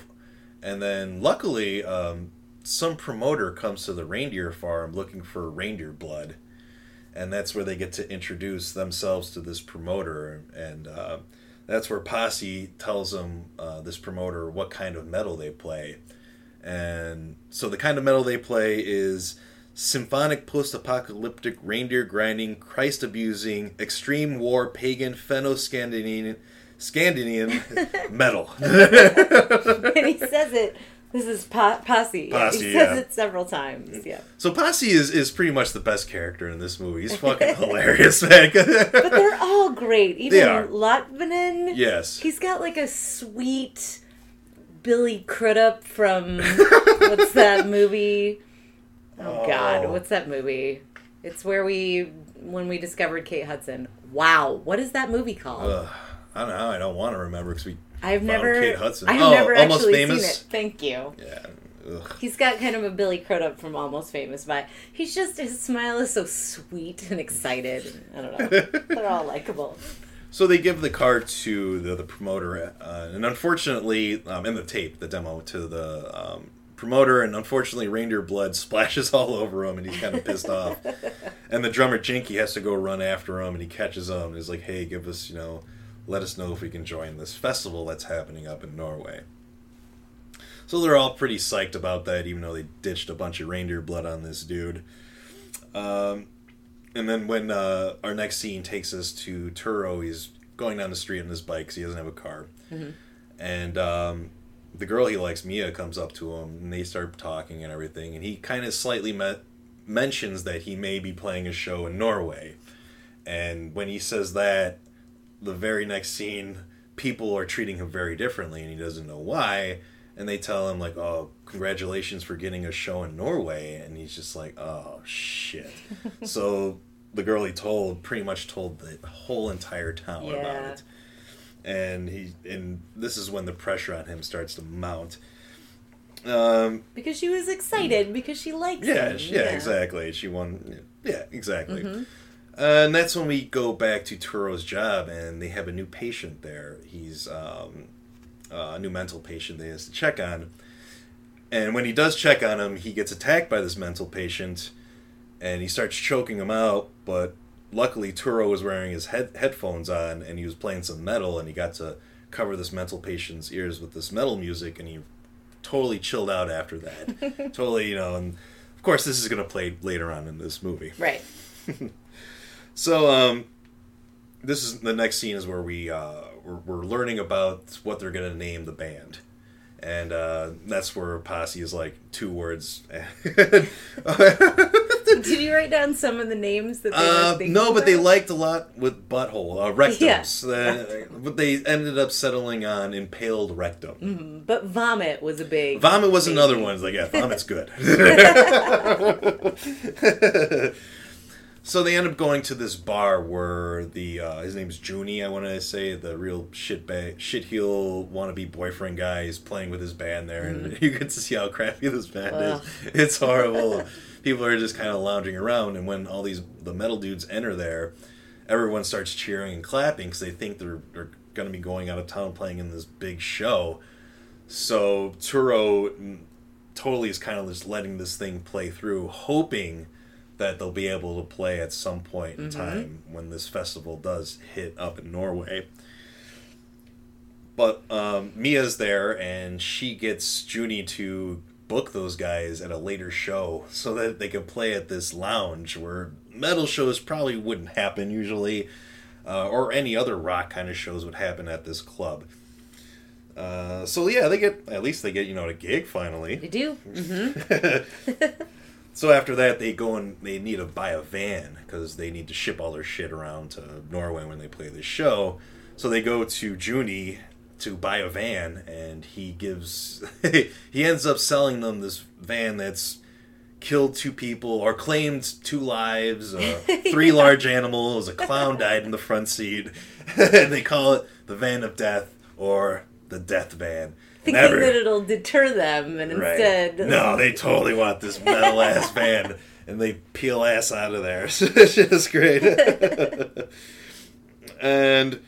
and then luckily, um, some promoter comes to the reindeer farm looking for reindeer blood, and that's where they get to introduce themselves to this promoter, and uh, that's where Pasi tells them uh, this promoter what kind of metal they play, and so the kind of metal they play is symphonic post-apocalyptic reindeer grinding christ abusing extreme war pagan fenno-scandinavian Scandinavian (laughs) metal. and he says it. This is po- Pasi. (laughs) Pasi, he says yeah. it several times. Yeah. so Pasi is, is pretty much the best character in this movie. He's fucking (laughs) hilarious, man. (laughs) But they're all great. Even They are. Yes. He's got like a sweet Billy Crudup from what's that movie? Oh, oh. God, Oh. what's that movie? It's where we when we discovered Kate Hudson. Wow, what is that movie called? Ugh, I don't know. I don't want to remember because we. I've found never Kate Hudson. I've Oh, never actually Famous? seen it. Thank you. Yeah. Ugh. He's got kind of a Billy Crudup from Almost Famous vibe. He's just his smile is so sweet and excited. I don't know. (laughs) They're all likable. So they give the car to the, the promoter, uh, and unfortunately, um, in the tape, the demo to the um, promoter, and unfortunately, reindeer blood (laughs) splashes all over him, and he's kind of pissed off. (laughs) And the drummer Jynkky has to go run after him, and he catches him, and he's like, "Hey, give us, you know, let us know if we can join this festival that's happening up in Norway." So they're all pretty psyched about that, even though they ditched a bunch of reindeer blood on this dude. Um, and then when uh, our next scene takes us to Turo, he's going down the street on his bike because he doesn't have a car. And um, the girl he likes, Mia, comes up to him and they start talking and everything. And he kind of slightly met, mentions that he may be playing a show in Norway. And when he says that, the very next scene, people are treating him very differently and he doesn't know why. And they tell him, like, oh, congratulations for getting a show in Norway. And he's just like, oh, shit. (laughs) so the girl he told pretty much told the whole entire town about it. And he and this is when the pressure on him starts to mount. Um, Because she was excited because she likes yeah, him. sh- yeah, exactly. She won. Yeah, exactly. Mm-hmm. Uh, and that's when we go back to Turo's job, and they have a new patient there. He's um, uh, a new mental patient they has to check on. And when he does check on him, he gets attacked by this mental patient, and he starts choking him out. But luckily, Turo was wearing his head- headphones on, and he was playing some metal, and he got to cover this mental patient's ears with this metal music, and he totally chilled out after that. (laughs) totally, you know, and of course, this is going to play later on in this movie. Right. (laughs) So, um, this is the next scene is where we uh, we're, we're learning about what they're gonna name the band, and uh, that's where Pasi is like two words. (laughs) Did you write down some of the names that they were uh, no, but they liked a lot with butthole uh, rectums, uh, but they ended up settling on impaled rectum. But vomit was a big. Vomit was big- another one. It's like, yeah, vomit's good. (laughs) (laughs) so they end up going to this bar where the uh, his name's Jouni. I want to say the real shit ba- shit heel wannabe boyfriend guy is playing with his band there, and (laughs) you get to see how crappy this band Ugh. is. (laughs) It's horrible. People are just kind of lounging around, and when all these the metal dudes enter there, everyone starts cheering and clapping because they think they're they're going to be going out of town playing in this big show. So Turo mm, totally is kind of just letting this thing play through, hoping that they'll be able to play at some point in time when this festival does hit up in Norway. But um, Mia's there, and she gets Jouni to book those guys at a later show so that they can play at this lounge where metal shows probably wouldn't happen usually, uh, or any other rock kind of shows would happen at this club. Uh, so yeah, they get at least they get you know a gig finally. They do. (laughs) (laughs) So after that, they go and they need to buy a van because they need to ship all their shit around to Norway when they play this show. So they go to Jouni to buy a van, and he gives (laughs) he ends up selling them this van that's killed two people or claimed two lives, uh, (laughs) three large animals, a clown died in the front seat, (laughs) and they call it the van of death or the death van. Thinking Never- that it'll deter them, and Right. instead, No, they totally want this metal ass band, (laughs) and they peel ass out of there. (laughs) It's just great. (laughs) and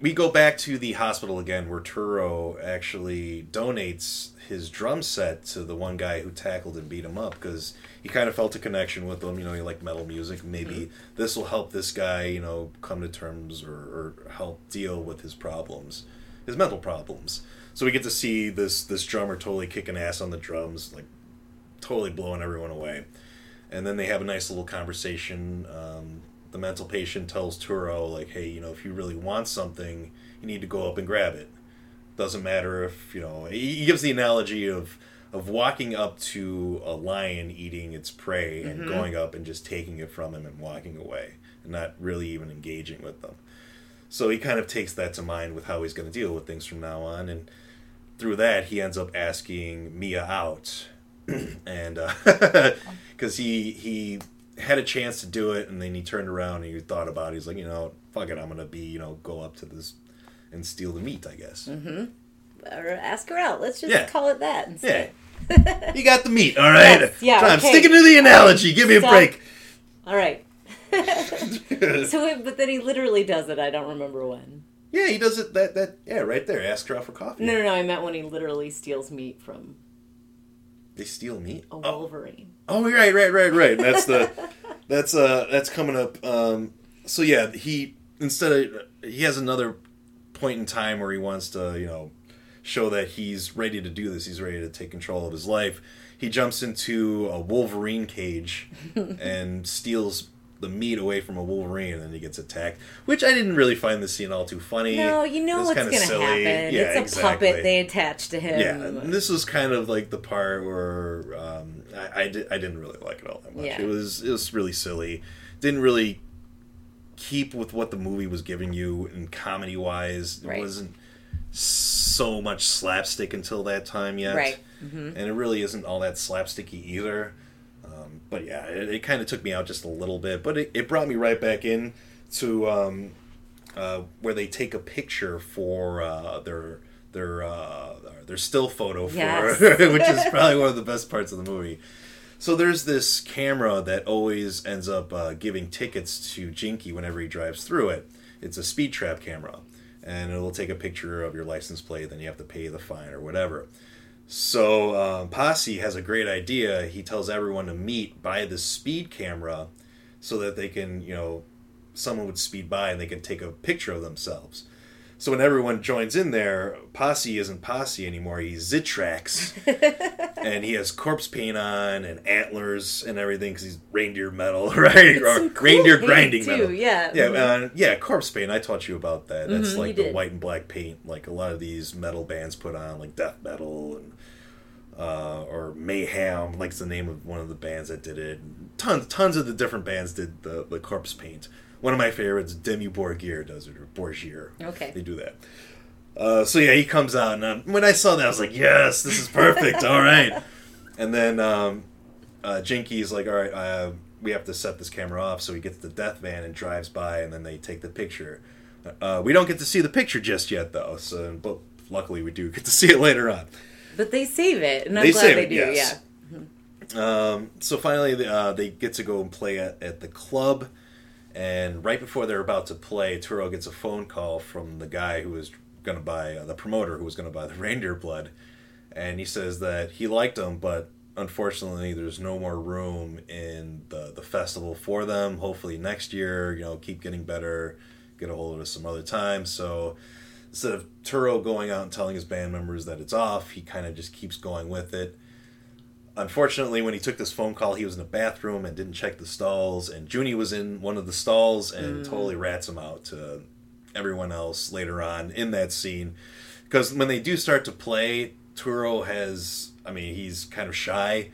we go back to the hospital again, where Turo actually donates his drum set to the one guy who tackled and beat him up because he kind of felt a connection with him. You know, he liked metal music. Maybe mm-hmm. this will help this guy, you know, come to terms or, or help deal with his problems, his mental problems. So we get to see this this drummer totally kicking ass on the drums, like totally blowing everyone away. And then they have a nice little conversation. Um, the mental patient tells Turo, like, hey, you know, if you really want something, you need to go up and grab it. Doesn't matter if, you know, he gives the analogy of of walking up to a lion eating its prey and going up and just taking it from him and walking away and not really even engaging with them. So he kind of takes that to mind with how he's going to deal with things from now on. And through that, he ends up asking Mia out. (clears throat) and uh, (laughs) because he he had a chance to do it, and then he turned around and he thought about it. He's like, you know, fuck it, I'm gonna be, you know, go up to this and steal the meat, I guess. Mm-hmm. or ask her out. Let's just Yeah. call it that Yeah, (laughs) you got the meat, all right. Yes, yeah, okay. sticking to the analogy. Give me a break. All right. (laughs) so, it, but then he literally does it. I don't remember when. Yeah, he does it. That that yeah, right there. Ask her out for coffee. No, no, no. I meant when he literally steals meat from They steal meat. a Oh, Wolverine. Oh, right, right, right, right. (laughs) That's the that's uh that's coming up. Um, so yeah, he instead of he has another point in time where he wants to you know show that he's ready to do this. He's ready to take control of his life. He jumps into a Wolverine cage (laughs) and steals the meat away from a Wolverine, and then he gets attacked. Which I didn't really find the scene all too funny. No, you know what's going to happen. Yeah, it's a exactly. puppet they attach to him. Yeah, and this was kind of like the part where um, I, I, did, I didn't really like it all that much. Yeah. It was it was really silly. Didn't really keep with what the movie was giving you and comedy wise. It Right. wasn't so much slapstick until that time yet. Right. Mm-hmm. And it really isn't all that slapsticky either. But yeah, it, it kind of took me out just a little bit, but it, it brought me right back in to um, uh, where they take a picture for uh, their their uh, their still photo for Yes. (laughs) which is probably one of the best parts of the movie. So there's this camera that always ends up uh, giving tickets to Jynkky whenever he drives through it. It's a speed trap camera, and it'll take a picture of your license plate. Then you have to pay the fine or whatever. So um, Pasi has a great idea. He tells everyone to meet by the speed camera, so that they can, you know, someone would speed by and they can take a picture of themselves. So when everyone joins in there, Pasi isn't Pasi anymore. He's Zitrax, (laughs) and he has corpse paint on and antlers and everything because he's reindeer metal, (laughs) right? cool reindeer grinding too, metal. yeah. yeah, uh, yeah. Corpse paint. I taught you about that. That's Mhm, like the did. white and black paint, like a lot of these metal bands put on, like death metal and uh, or Mayhem, like the name of one of the bands that did it. Tons, tons of the different bands did the, the corpse paint. One of my favorites, Dimmu Borgir, does it, or Borgir. Okay. They do that. Uh, so yeah, he comes out, and um, when I saw that, I was like, "Yes, this is perfect. All right." (laughs) And then um, uh, Jynkky's like, "All right, uh, we have to set this camera off." So he gets the death van and drives by, and then they take the picture. Uh, we don't get to see the picture just yet, though. So, but luckily, we do get to (laughs) see it later on. But they save it, and I'm They glad they it, do. yes. Yeah. Um, so finally, uh, they get to go and play at, at the club, and right before they're about to play, Turo gets a phone call from the guy who was going to buy uh, the promoter who was going to buy the (laughs) reindeer blood, and he says that he liked them, but unfortunately, there's no more room in the the festival for them. Hopefully next year, you know, keep getting better, get a hold of us some other time. So instead of Turo going out and telling his band members that it's off, he kind of just keeps going with it unfortunately, when he took this phone call, he was in a bathroom and didn't check the stalls, and Jouni was in one of the stalls and mm. totally rats him out to everyone else later on in that scene. Because when they do start to play, Turo has, I mean, he's kind of shy,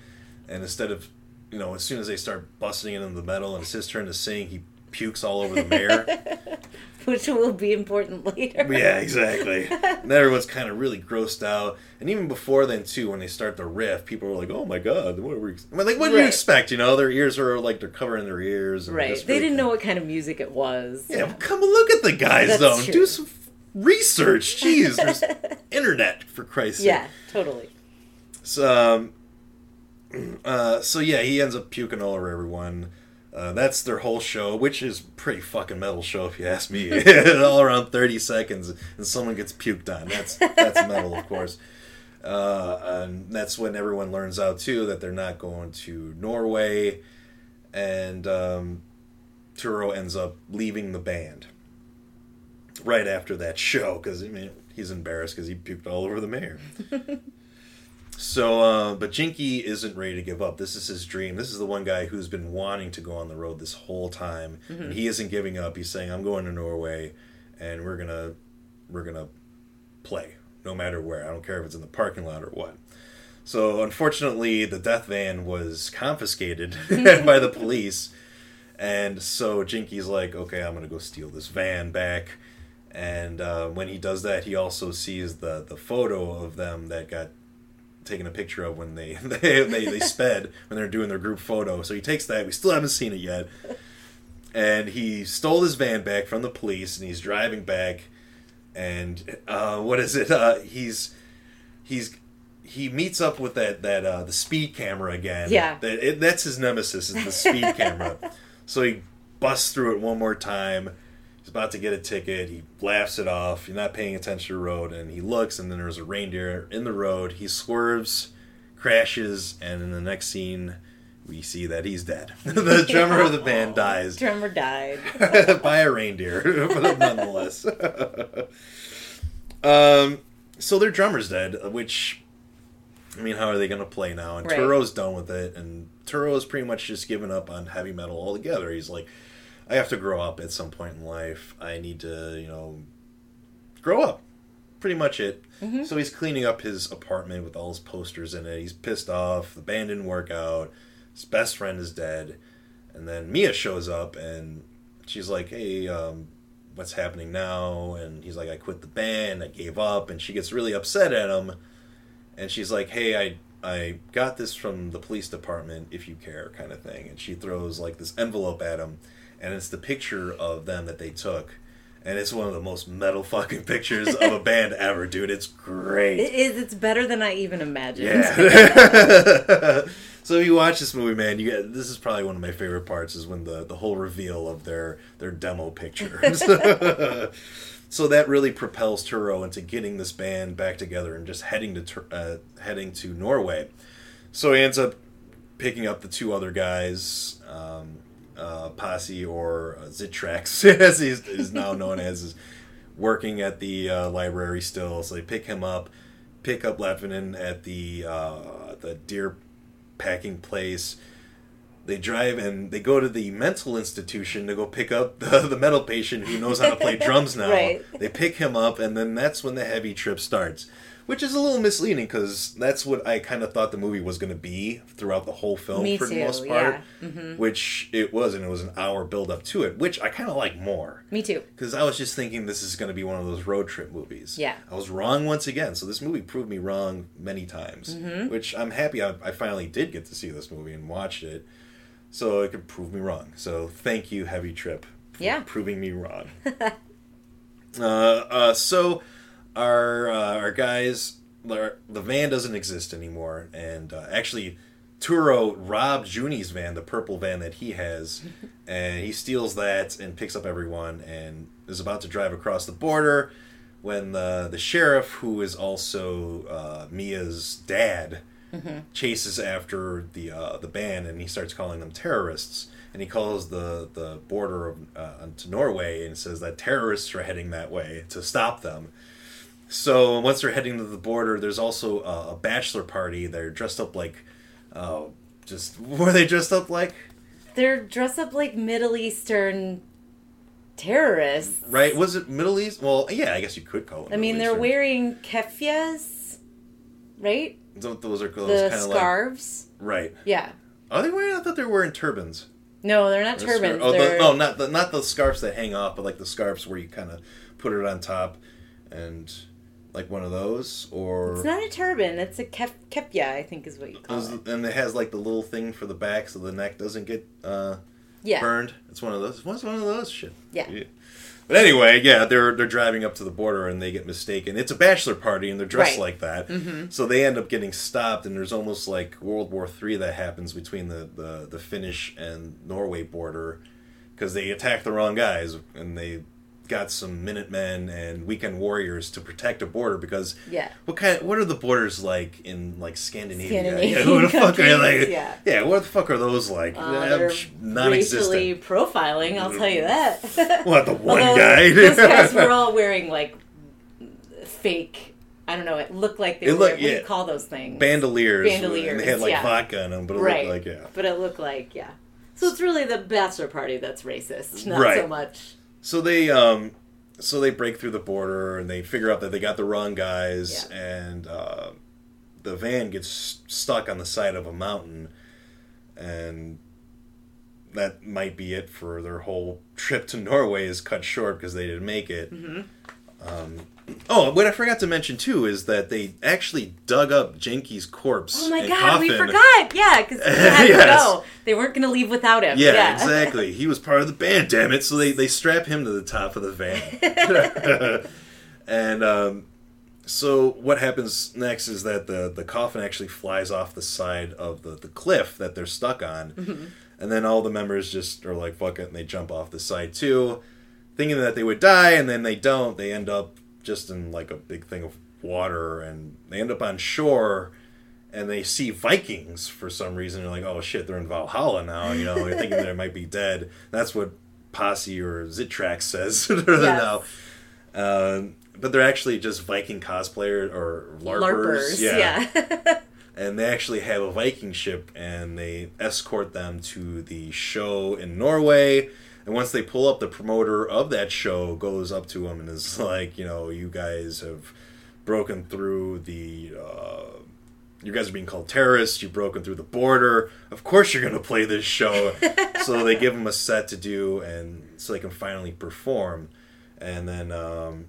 and instead of, you know, as soon as they start busting into the metal and it's his turn to sing, he pukes all over the mayor. (laughs) Which will be important later. Yeah, exactly. and everyone's kind of really grossed out. And even before then, too, when they start the riff, people are like, "Oh my god, what are we?" I mean, like, what do you expect? You know, their ears are like they're covering their ears. And Right. just They really didn't kind know what kind of music it was. Yeah, but come look at the guys That's though. true. Do some research. Jeez, there's (laughs) internet for Christ's sake. Yeah, totally. So, um, (clears throat) uh, so yeah, he ends up puking all over everyone. Uh, that's their whole show, which is pretty fucking metal show if you ask me. (laughs) all around thirty seconds, and someone gets puked on. That's that's metal, of course. Uh, and that's when everyone learns out too that they're not going to Norway, and um, Turo ends up leaving the band right after that show because I mean he's embarrassed because he puked all over the mayor. (laughs) So, uh, but Jynkky isn't ready to give up. This is his dream. This is the one guy who's been wanting to go on the road this whole time, and he isn't giving up. He's saying, "I'm going to Norway, and we're gonna, we're gonna play, no matter where. I don't care if it's in the parking lot or what." So, unfortunately, the death van was confiscated (laughs) by the police, and so Jynkky's like, "Okay, I'm gonna go steal this van back." And uh, when he does that, he also sees the the photo of them that got taken a picture of when they (laughs) they, they, they sped when they're doing their group photo. So he takes that. We still haven't seen it yet. And he stole his van back from the police, and he's driving back. And uh, what is it? Uh, he's he's he meets up with that that uh, the speed camera again. Yeah. that it, that's his nemesis is the speed (laughs) camera. So he busts through it one more time. About to get a ticket. He laughs it off. You're not paying attention to the road, and he looks, and then there's a reindeer in the road. He swerves, crashes, and in the next scene, we see that he's dead. (laughs) the drummer of the band (laughs) dies Drummer died. (laughs) by a reindeer, but nonetheless. um, so their drummer's dead, which, I mean, how are they going to play now? And Right. Turo's done with it, and Turo Turo's pretty much just given up on heavy metal altogether. He's like, I have to grow up at some point in life. I need to, you know, grow up. Pretty much it. So he's cleaning up his apartment with all his posters in it. He's pissed off. The band didn't work out. His best friend is dead. And then Mia shows up and she's like, "Hey, um, what's happening now?" And he's like, "I quit the band. I gave up." And she gets really upset at him. And she's like, "Hey, I I got this from the police department. If you care, kind of thing." And she throws like this envelope at him, and it's the picture of them that they took. and it's one of the most metal fucking pictures of a band (laughs) ever, dude. It's great. It is. It's better than I even imagined. Yeah. (laughs) so if you watch this movie, man, you get this is probably one of my favorite parts is when the the whole reveal of their their demo pictures. (laughs) so that really propels Turo into getting this band back together and just heading to uh, heading to Norway. So he ends up picking up the two other guys, um, uh, Pasi or uh, Zitrax, (laughs) as he's is now known as, is working at the uh, library still. So they pick him up, pick up Lotvonen at the uh, the deer packing place. They drive and they go to the mental institution to go pick up (laughs) the, the mental patient who knows how to play drums (laughs) now. Right. They pick him up, and then that's when the heavy trip starts, which is a little misleading because that's what I kind of thought the movie was going to be throughout the whole film Me for the most part, yeah. Mm-hmm. which it was, and it was an hour build up to it, which I kind of like more. Me too. Because I was just thinking this is going to be one of those road trip movies. Yeah. I was wrong once again. So this movie proved me wrong many times, Mm-hmm. which I'm happy I, I finally did get to see this movie and watched it, so it could prove me wrong. So thank you, Heavy Trip, for Yeah. proving me wrong. (laughs) uh, uh, so our uh, our guys, the van doesn't exist anymore, and uh, actually. Turo robbed Jouni's van, the purple van that he has, (laughs) and he steals that and picks up everyone and is about to drive across the border when the the sheriff, who is also uh, Mia's dad, chases after the uh, the band and he starts calling them terrorists. And he calls the the border of, uh, to Norway and says that terrorists are heading that way to stop them. So once they're heading to the border, there's also a, a bachelor party. They're dressed up like, uh, just (laughs) were they dressed up like? They're dressed up like Middle Eastern terrorists. Right? Was it Middle East? Well, yeah, I guess you could call it. I mean, Middle they're Eastern. wearing keffiyehs, right? Th- Those are those The kind of like scarves. right. Yeah. Are they wearing? I thought they were wearing turbans. No, they're not turbans. scar- Oh, they're... the, no, not the not the scarves that hang off, but like the scarves where you kind of put it on top, and like one of those, or It's not a turban. It's a kef- keffiyeh, I think is what you call it. and it has like the little thing for the back so the neck doesn't get uh, Yeah. burned. It's one of those. What's one of those? Shit. Yeah. But anyway, yeah, they're they're driving up to the border and they get mistaken. It's a bachelor party and they're dressed Right. Mm-hmm. like that. So they end up getting stopped and there's almost like World War Three that happens between the, the, the Finnish and Norway border because they attack the wrong guys and they got some Minutemen and Weekend Warriors to protect a border because Yeah. what kind what are the borders like in like Scandinavia? (laughs) Scandinavian yeah, who the fuck are they? yeah. yeah, what the fuck are those like? Uh, they're non-existent. racially profiling, I'll tell you that. (laughs) What the one Although guy? those guys were (laughs) all wearing like fake. I don't know. It looked like they It were. looked- what do you call those things? bandoliers, Bandoliers, and they had like yeah. vodka in them, but it right. looked like yeah. But it looked like yeah. So it's really the bachelor party that's racist, not Right. so much. So they um, so they break through the border and they figure out that they got the wrong guys, Yeah. and uh, the van gets stuck on the side of a mountain, and that might be it for their whole trip to Norway is cut short because they didn't make it. Mm-hmm. Um, oh, what I forgot to mention too is that they actually dug up Jynkky's corpse. Oh my god, we forgot. Yeah, because (laughs) they had Yes. to go. They weren't going to leave without him. Yeah, exactly. (laughs) He was part of the band, damn it. So they, they strap him to the top of the van. (laughs) and um, so what happens next is that the, the coffin actually flies off the side of the, the cliff that they're stuck on. And then all the members just are like, fuck it, and they jump off the side too, thinking that they would die, and then they don't. They end up just in like a big thing of water, and they end up on shore and they see Vikings for some reason. They're like, oh shit, they're in Valhalla now. You know, they're thinking (laughs) they might be dead. That's what Pasi or Zitrax says (laughs) now. Um, but they're actually just Viking cosplayers or LARPers. LARPers. Yeah. (laughs) and they actually have a Viking ship, and they escort them to the show in Norway. And once they pull up, the promoter of that show goes up to them and is (laughs) like, you know, you guys have broken through the. Uh, you guys are being called terrorists. You've broken through the border. Of course, you're going to play this show. (laughs) so they give him a set to do, and so they can finally perform. And then um,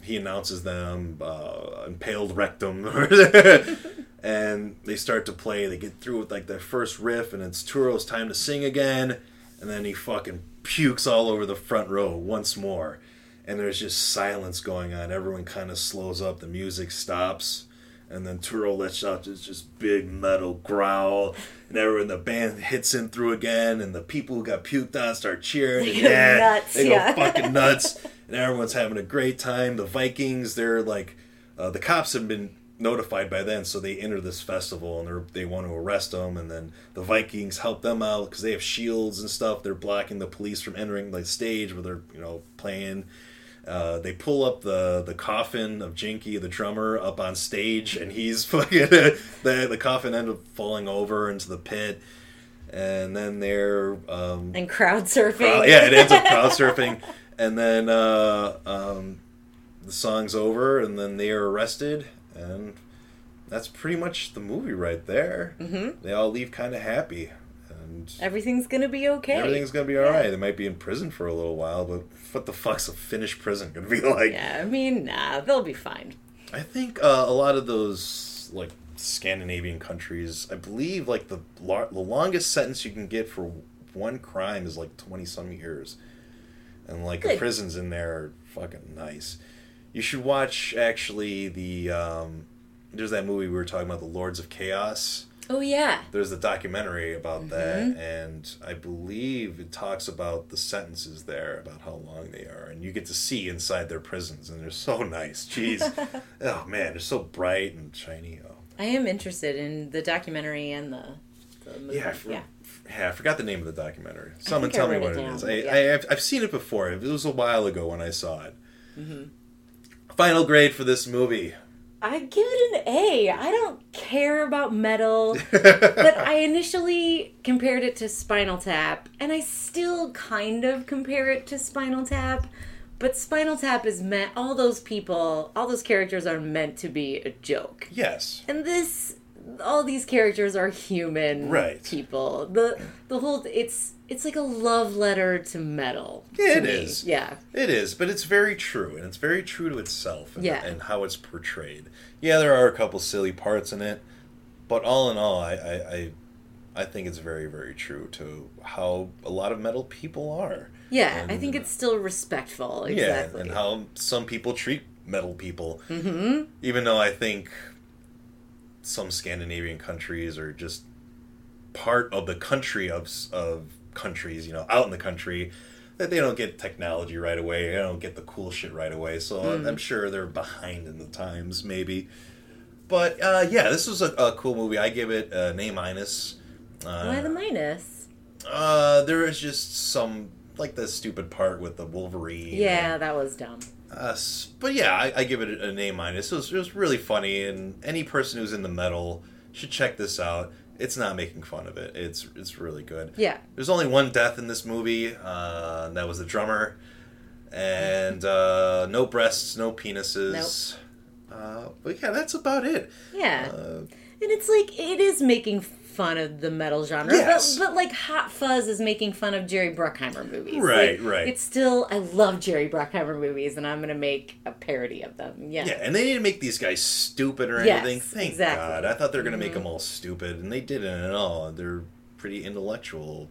he announces them uh, impaled rectum, (laughs) and they start to play. They get through with like their first riff, and it's Turo's time to sing again. And then he fucking pukes all over the front row once more. and there's just silence going on. Everyone kind of slows up. The music stops, and then Turo lets out this just big metal growl, and everyone the band hits in through again, and the people who got puked on start cheering. and go yeah, nuts, they yeah. go fucking nuts, (laughs) and everyone's having a great time. The Vikings, they're like, uh, the cops have been notified by then, so they enter this festival and they they want to arrest them, and then the Vikings help them out because they have shields and stuff. They're blocking the police from entering the stage where they're you know playing. Uh, they pull up the the coffin of Jynkky, the drummer, up on stage, and he's (laughs) fucking the the coffin ended up falling over into the pit, and then they're um, And crowd surfing. crowd- yeah, it ends up crowd surfing, and then uh, um, the song's over, and then they are arrested, and that's pretty much the movie right there. Mm-hmm. They all leave kind of happy, and Everything's gonna be okay. everything's gonna be all right. They might be in prison for a little while, but what the fuck's a Finnish prison gonna be (laughs) like? Yeah, I mean, nah, they'll be fine. I think uh, a lot of those like Scandinavian countries, I believe, like the lar- the longest sentence you can get for one crime is like twenty some years, and like the prisons in there are fucking nice. You should watch actually the um, there's that movie we were talking about, the Lords of Chaos. Oh yeah. There's a documentary about that, and I believe it talks about the sentences there, about how long they are, and you get to see inside their prisons, and they're so (laughs) nice. Jeez, (laughs) oh man, they're so bright and shiny. Oh. I am interested in the documentary and the, the movie. Yeah, I, for- yeah. yeah, I forgot the name of the documentary. Someone tell me what it it is. I, yeah. I, I've, I've seen it before. It was a while ago when I saw it. Mm-hmm. Final grade for this movie. I give it an A. I don't care about metal, (laughs) but I initially compared it to Spinal Tap, and I still kind of compare it to Spinal Tap. But Spinal Tap is meant, all those people, all those characters are meant to be a joke. Yes. And this, all these characters are human Right. people. The the whole, it's it's like a love letter to metal. Yeah, to it me. is. Yeah. It is, but it's very true, and it's very true to itself and, Yeah. and how it's portrayed. Yeah, there are a couple silly parts in it, but all in all, I, I, I, I think it's very, very true to how a lot of metal people are. Yeah, I think it's still respectful. Exactly. Yeah, and how some people treat metal people. Mm-hmm. Even though I think some Scandinavian countries or just part of the country of of countries, you know, out in the country, that they don't get technology right away. They don't get the cool shit right away. So Hmm. I'm sure they're behind in the times, maybe. But uh, yeah, this was a, a cool movie. I give it an A minus. Uh, Why the minus? uh, there is just some like the stupid part with the Wolverine. Yeah, that was dumb. Uh, but yeah, I, I give it an A minus. It was, it was really funny, and any person who's in the metal should check this out. It's not making fun of it. It's it's really good. Yeah. There's only one death in this movie. Uh, and that was the drummer, and uh, no breasts, no penises. Uh, but yeah, that's about it. Yeah. And it's like it is making fun of the metal genre, Yes. but, but like Hot Fuzz is making fun of Jerry Bruckheimer movies. Right, Like, right. It's still I love Jerry Bruckheimer movies, and I'm gonna make a parody of them. Yeah. Yeah, and they didn't make these guys stupid or Yes, anything. Thank exactly. Mm-hmm. God. I thought they were going to make them all stupid, and they didn't at all. They're pretty intellectual.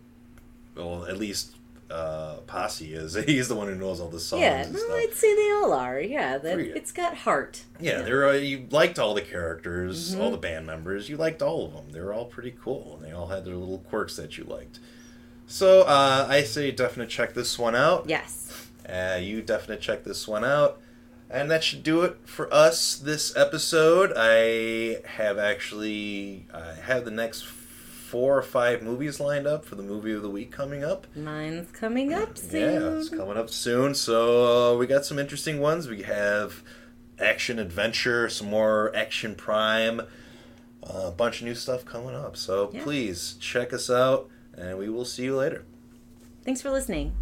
Well, at least uh, Pasi is. (laughs) He's the one who knows all the songs Yeah, stuff. I'd say they all are. Yeah, that, it's got heart. Yeah, they're uh, you liked all the characters, Mm-hmm. all the band members. You liked all of them. They were all pretty cool, and they all had their little quirks that you liked. So uh, I say definitely check this one out. Yes. Uh, you definitely check this one out. And that should do it for us this episode. I have actually I have the next four or five movies lined up for the movie of the week coming up. Mine's coming up soon. Yeah, it's coming up soon. So uh, we got some interesting ones. We have action adventure, some more action prime, a bunch of new stuff coming up. So Yeah. please check us out, and we will see you later. Thanks for listening.